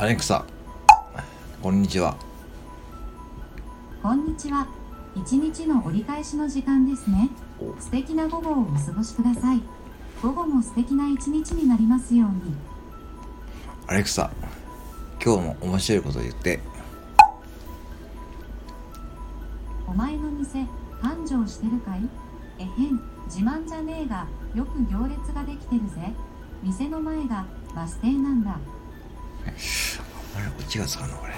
アレクサこんにちはこんにちは。一日の折り返しの時間ですね。お素敵な午後をお過ごしください。午後も素敵な一日になりますように。アレクサ今日も面白いこと言ってお前の店、繁盛してるかい？えへん、自慢じゃねえが、よく行列ができてるぜ。店の前がバス停なんだ。8月かなこれ。